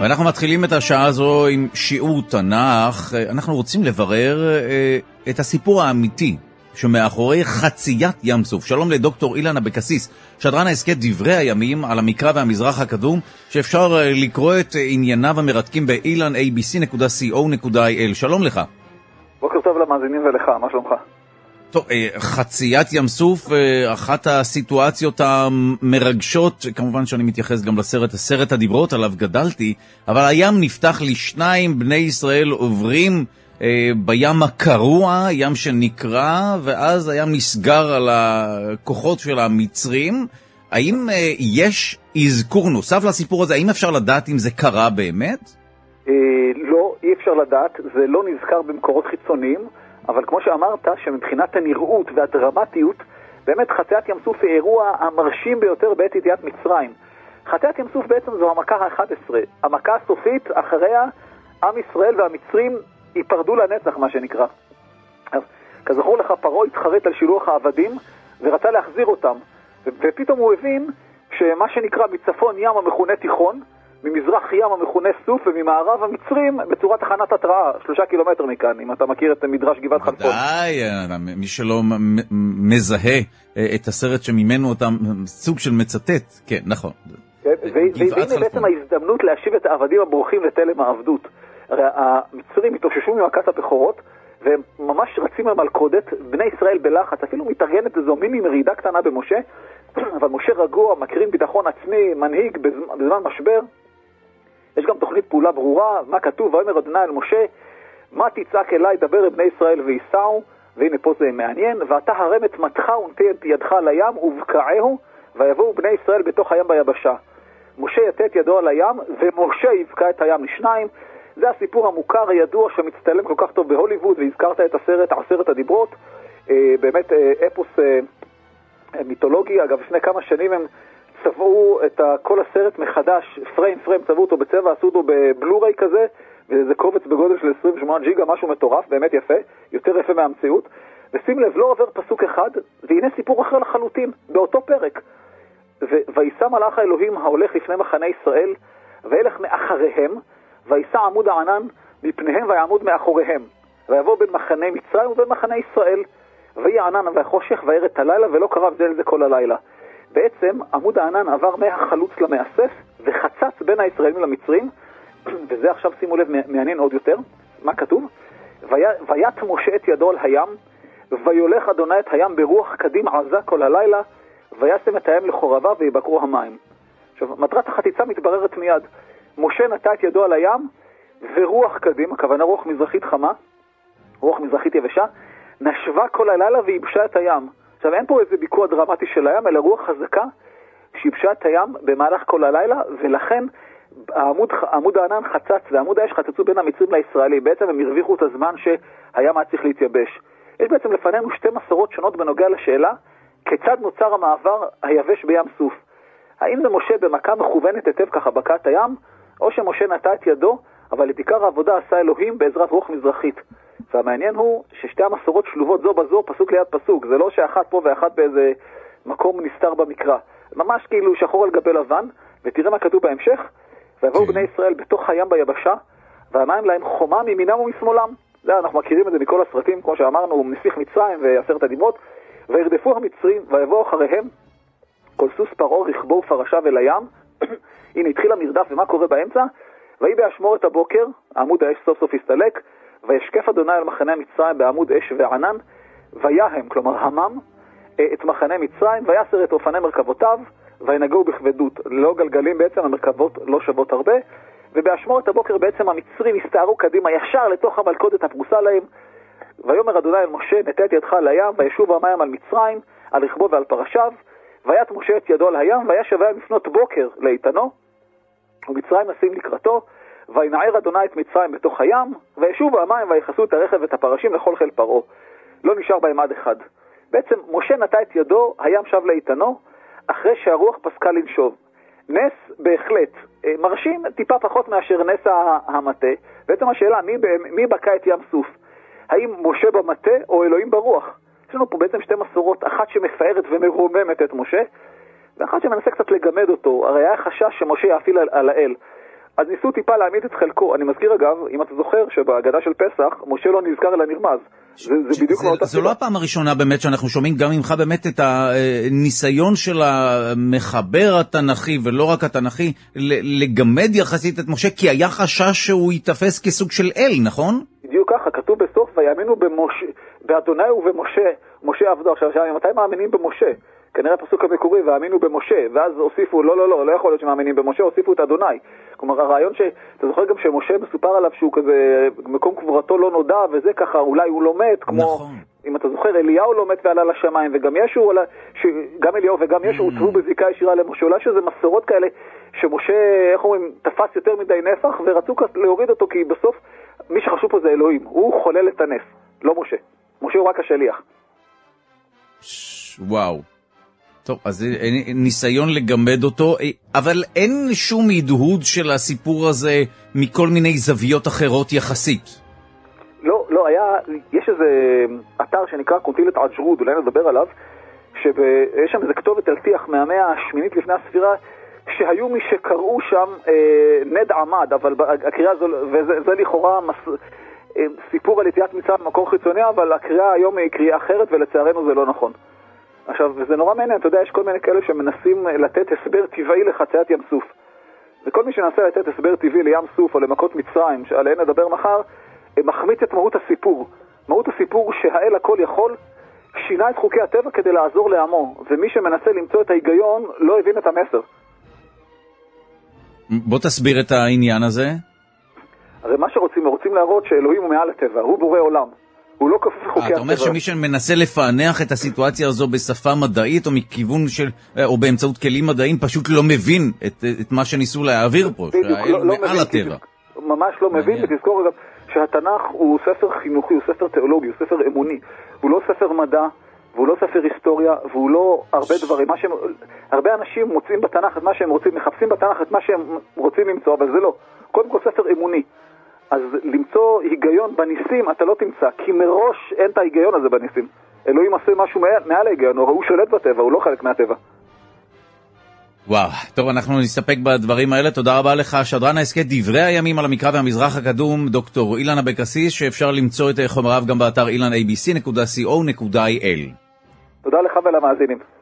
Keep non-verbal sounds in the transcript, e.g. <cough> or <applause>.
ואנחנו מתחילים את השעה הזו עם שיעור תנ"ך. אנחנו רוצים לברר אה, את הסיפור האמיתי שמאחורי חציית ים סוף. שלום לדוקטור אילן אבקסיס, שדרן ההסכת דברי הימים על המקרא והמזרח הקדום, שאפשר אה, לקרוא את ענייניו המרתקים באילנabc.co.il. שלום לך. בוקר טוב למאזינים ולך, מה שלומך? טוב, אה, חציית ים סוף, אה, אחת הסיטואציות המרגשות, כמובן שאני מתייחס גם לסרט, הסרט הדיברות, עליו גדלתי, אבל הים נפתח לשניים, בני ישראל עוברים אה, בים הקרוע, ים שנקרע, ואז הים נסגר על הכוחות של המצרים. האם יש אזכור נוסף לסיפור הזה? האם אפשר לדעת אם זה קרה באמת? לא, אי אפשר לדעת, זה לא נזכר במקורות חיצוניים. אבל כמו שאמרת, שמבחינת הנראות והדרמטיות, באמת חציית ים סוף היא אירוע המרשים ביותר בעת ידיעת מצרים. חציית ים סוף בעצם זו המכה ה-11. המכה הסופית, אחריה עם ישראל והמצרים ייפרדו לנצח, מה שנקרא. אז כזכור לך, פרעה התחרט על שילוח העבדים ורצה להחזיר אותם. ופתאום הוא הבין שמה שנקרא מצפון ים המכונה תיכון, ממזרח ים המכונה סוף וממערב המצרים בצורת תחנת התראה, שלושה קילומטר מכאן, אם אתה מכיר את מדרש גבעת חלפון. ודאי, מי שלא מזהה אה, את הסרט שממנו אתה סוג של מצטט, כן, נכון. כן, והנה בעצם ההזדמנות להשיב את העבדים הברוכים לתלם העבדות. הרי המצרים התאוששו ממכת הבכורות, והם ממש רצים למלכודת, בני ישראל בלחץ, אפילו מתארגנת איזו מיני מרידה קטנה במשה, <clears throat> אבל משה רגוע, מקרין ביטחון עצמי, מנהיג בזמן משבר, יש גם תוכנית פעולה ברורה, מה כתוב, ויאמר אדוני אל משה, מה תצעק אליי, דבר אל בני ישראל וייסעו, והנה פה זה מעניין, ואתה הרם את מתך ונטה את ידך לים ובקעהו, ויבואו בני ישראל בתוך הים ביבשה. משה יטה את ידו על הים, ומשה יבקע את הים לשניים. זה הסיפור המוכר, הידוע, שמצטלם כל כך טוב בהוליווד, והזכרת את הסרט עשרת הדיברות. אה, באמת אה, אפוס אה, מיתולוגי, אגב, לפני כמה שנים הם צבעו את כל הסרט מחדש, פריים פריים, צבעו אותו בצבע, עשו אותו בבלוריי כזה, וזה קובץ בגודל של 28 ג'יגה, משהו מטורף, באמת יפה, יותר יפה מהמציאות. ושים לב, לא עובר פסוק אחד, והנה סיפור אחר לחלוטין, באותו פרק. וישא מלאך האלוהים ההולך לפני מחנה ישראל, וילך מאחריהם, וישא עמוד הענן מפניהם ויעמוד מאחוריהם. ויבוא בין מחנה מצרים ובין מחנה ישראל. ויהי הענן והחושך וירד את הלילה, ולא קרב זה לזה כל הלילה. בעצם עמוד הענן עבר מהחלוץ למאסף וחצץ בין הישראלים למצרים, <clears throat> וזה עכשיו שימו לב מעניין עוד יותר, מה כתוב? ויט משה את ידו על הים, ויולך אדוני את הים ברוח קדים עזה כל הלילה, וישם את הים לחורבה ויבקרו המים. עכשיו, מטרת החציצה מתבררת מיד. משה נטע את ידו על הים, ורוח קדים, הכוונה רוח מזרחית חמה, רוח מזרחית יבשה, נשבה כל הלילה וייבשה את הים. עכשיו, אין פה איזה ביקוע דרמטי של הים, אלא רוח חזקה שיבשה את הים במהלך כל הלילה, ולכן העמוד, עמוד הענן חצץ ועמוד האש חצצו בין המצרים לישראלים. בעצם הם הרוויחו את הזמן שהים היה צריך להתייבש. יש בעצם לפנינו שתי מסורות שונות בנוגע לשאלה כיצד נוצר המעבר היבש בים סוף. האם זה משה במכה מכוונת היטב ככה בקעת הים, או שמשה נטע את ידו, אבל את עיקר העבודה עשה אלוהים בעזרת רוח מזרחית. והמעניין הוא ששתי המסורות שלובות זו בזו, פסוק ליד פסוק. זה לא שאחת פה ואחת באיזה מקום נסתר במקרא. ממש כאילו שחור על גבי לבן, ותראה מה כתוב בהמשך. ויבואו כן. בני ישראל בתוך הים ביבשה, והמים להם חומה מימינם ומשמאלם. זה, אנחנו מכירים את זה מכל הסרטים, כמו שאמרנו, נסיך מצרים ועשרת הדיברות. וירדפו המצרים, ויבואו אחריהם, כל סוס פרעה רכבו ופרשיו אל הים. <clears throat> הנה התחיל המרדף, ומה קורה באמצע? ויהי באשמורת הבוקר, עמוד האש סוף סוף הסתלק, וישקף אדוני על מחנה מצרים בעמוד אש וענן, ויהם, כלומר המם, אה, את מחנה מצרים, ויסר את אופני מרכבותיו, וינגעו בכבדות. ללא גלגלים בעצם, המרכבות לא שוות הרבה, ובאשמורת הבוקר בעצם המצרים הסתערו קדימה ישר לתוך המלכודת הפרוסה להם. ויאמר אדוני אל משה, נטה את ידך לים, וישוב המים על מצרים, על רכבו ועל פרשיו, ויט משה את ידו על הים, וישב הים לפנות בוקר לאיתנו, ומצרים נסים לקראתו, וינער אדוני את מצרים בתוך הים, וישובו המים ויכסו את הרכב ואת הפרשים לכל חיל פרעה. לא נשאר בהם עד אחד. בעצם משה נטע את ידו, הים שב לאיתנו, אחרי שהרוח פסקה לנשוב. נס בהחלט אה, מרשים טיפה פחות מאשר נס המטה. בעצם השאלה, מי, מי בקע את ים סוף? האם משה במטה או אלוהים ברוח? יש לנו פה בעצם שתי מסורות, אחת שמפארת ומרוממת את משה, ואחת שמנסה קצת לגמד אותו. הרי היה חשש שמשה יאפיל על, על האל. אז ניסו טיפה להעמיד את חלקו. אני מזכיר אגב, אם אתה זוכר, שבהגדה של פסח, משה לא נזכר אלא נרמז. זה, זה בדיוק מאותה סיבה. זו לא הפעם הראשונה באמת שאנחנו שומעים גם ממך באמת את הניסיון של המחבר התנ"כי, ולא רק התנ"כי, לגמד יחסית את משה, כי היה חשש שהוא ייתפס כסוג של אל, נכון? בדיוק ככה, כתוב בסוף, ויאמינו במשה, באדוני ובמשה, משה עבדו. עכשיו, מתי מאמינים במשה? כנראה הפסוק המקורי, והאמינו במשה, ואז הוסיפו, לא, לא, לא, לא יכול להיות שמאמינים במשה, הוסיפו את אדוני. כלומר, הרעיון ש... אתה זוכר גם שמשה מסופר עליו שהוא כזה, מקום קבורתו לא נודע, וזה ככה, אולי הוא לא מת, כמו... נכון. אם אתה זוכר, אליהו לא מת ועלה לשמיים, וגם ישו, ש... גם אליהו וגם ישו mm. הוצבו בזיקה ישירה למשה. אולי שזה מסורות כאלה, שמשה, איך אומרים, תפס יותר מדי נפח, ורצו להוריד אותו, כי בסוף, מי שחשוב פה זה אלוהים. הוא חולל את הנס, לא משה. משה הוא רק השליח. וואו. טוב, אז ניסיון לגמד אותו, אבל אין שום הדהוד של הסיפור הזה מכל מיני זוויות אחרות יחסית. לא, לא, היה, יש איזה אתר שנקרא קונטילת עג'רוד, אולי נדבר עליו, שיש שם איזה כתובת על טיח מהמאה השמינית לפני הספירה, שהיו מי שקראו שם אה, נד עמד, אבל הקריאה הזו, וזה לכאורה מס, אה, סיפור על יציאת מצרים במקור חיצוני, אבל הקריאה היום היא קריאה אחרת, ולצערנו זה לא נכון. עכשיו, וזה נורא מעניין, אתה יודע, יש כל מיני כאלה שמנסים לתת הסבר טבעי לחציית ים סוף. וכל מי שמנסה לתת הסבר טבעי לים סוף או למכות מצרים, שעליהן נדבר מחר, מחמיץ את מהות הסיפור. מהות הסיפור שהאל הכל יכול שינה את חוקי הטבע כדי לעזור לעמו, ומי שמנסה למצוא את ההיגיון לא הבין את המסר. בוא תסביר את העניין הזה. הרי מה שרוצים, רוצים להראות שאלוהים הוא מעל הטבע, הוא בורא עולם. הוא לא כפוף לחוקי הטבע. אתה אומר שמי שמנסה לפענח את הסיטואציה הזו בשפה מדעית או מכיוון של, או באמצעות כלים מדעיים, פשוט לא מבין את, את מה שניסו להעביר פה, שהאל לא, לא מעל הטבע. ממש לא מבין, ותזכור גם שהתנ"ך הוא ספר חינוכי, הוא ספר תיאולוגי, הוא ספר אמוני. הוא לא ספר מדע, והוא לא ספר היסטוריה, והוא לא הרבה דברים. שהם, הרבה אנשים מוצאים בתנ"ך את מה שהם רוצים, מחפשים בתנ"ך את מה שהם רוצים למצוא, אבל זה לא. קודם כל ספר אמוני. אז למצוא היגיון בניסים אתה לא תמצא, כי מראש אין את ההיגיון הזה בניסים. אלוהים עושה משהו מעל, מעל ההיגיון, הוא שולט בטבע, הוא לא חלק מהטבע. וואו, טוב, אנחנו נסתפק בדברים האלה. תודה רבה לך, שדרן ההסכת דברי הימים על המקרא והמזרח הקדום, דוקטור אילן אבקסיס, שאפשר למצוא את חומריו גם באתר ilanabc.co.il. תודה לך ולמאזינים.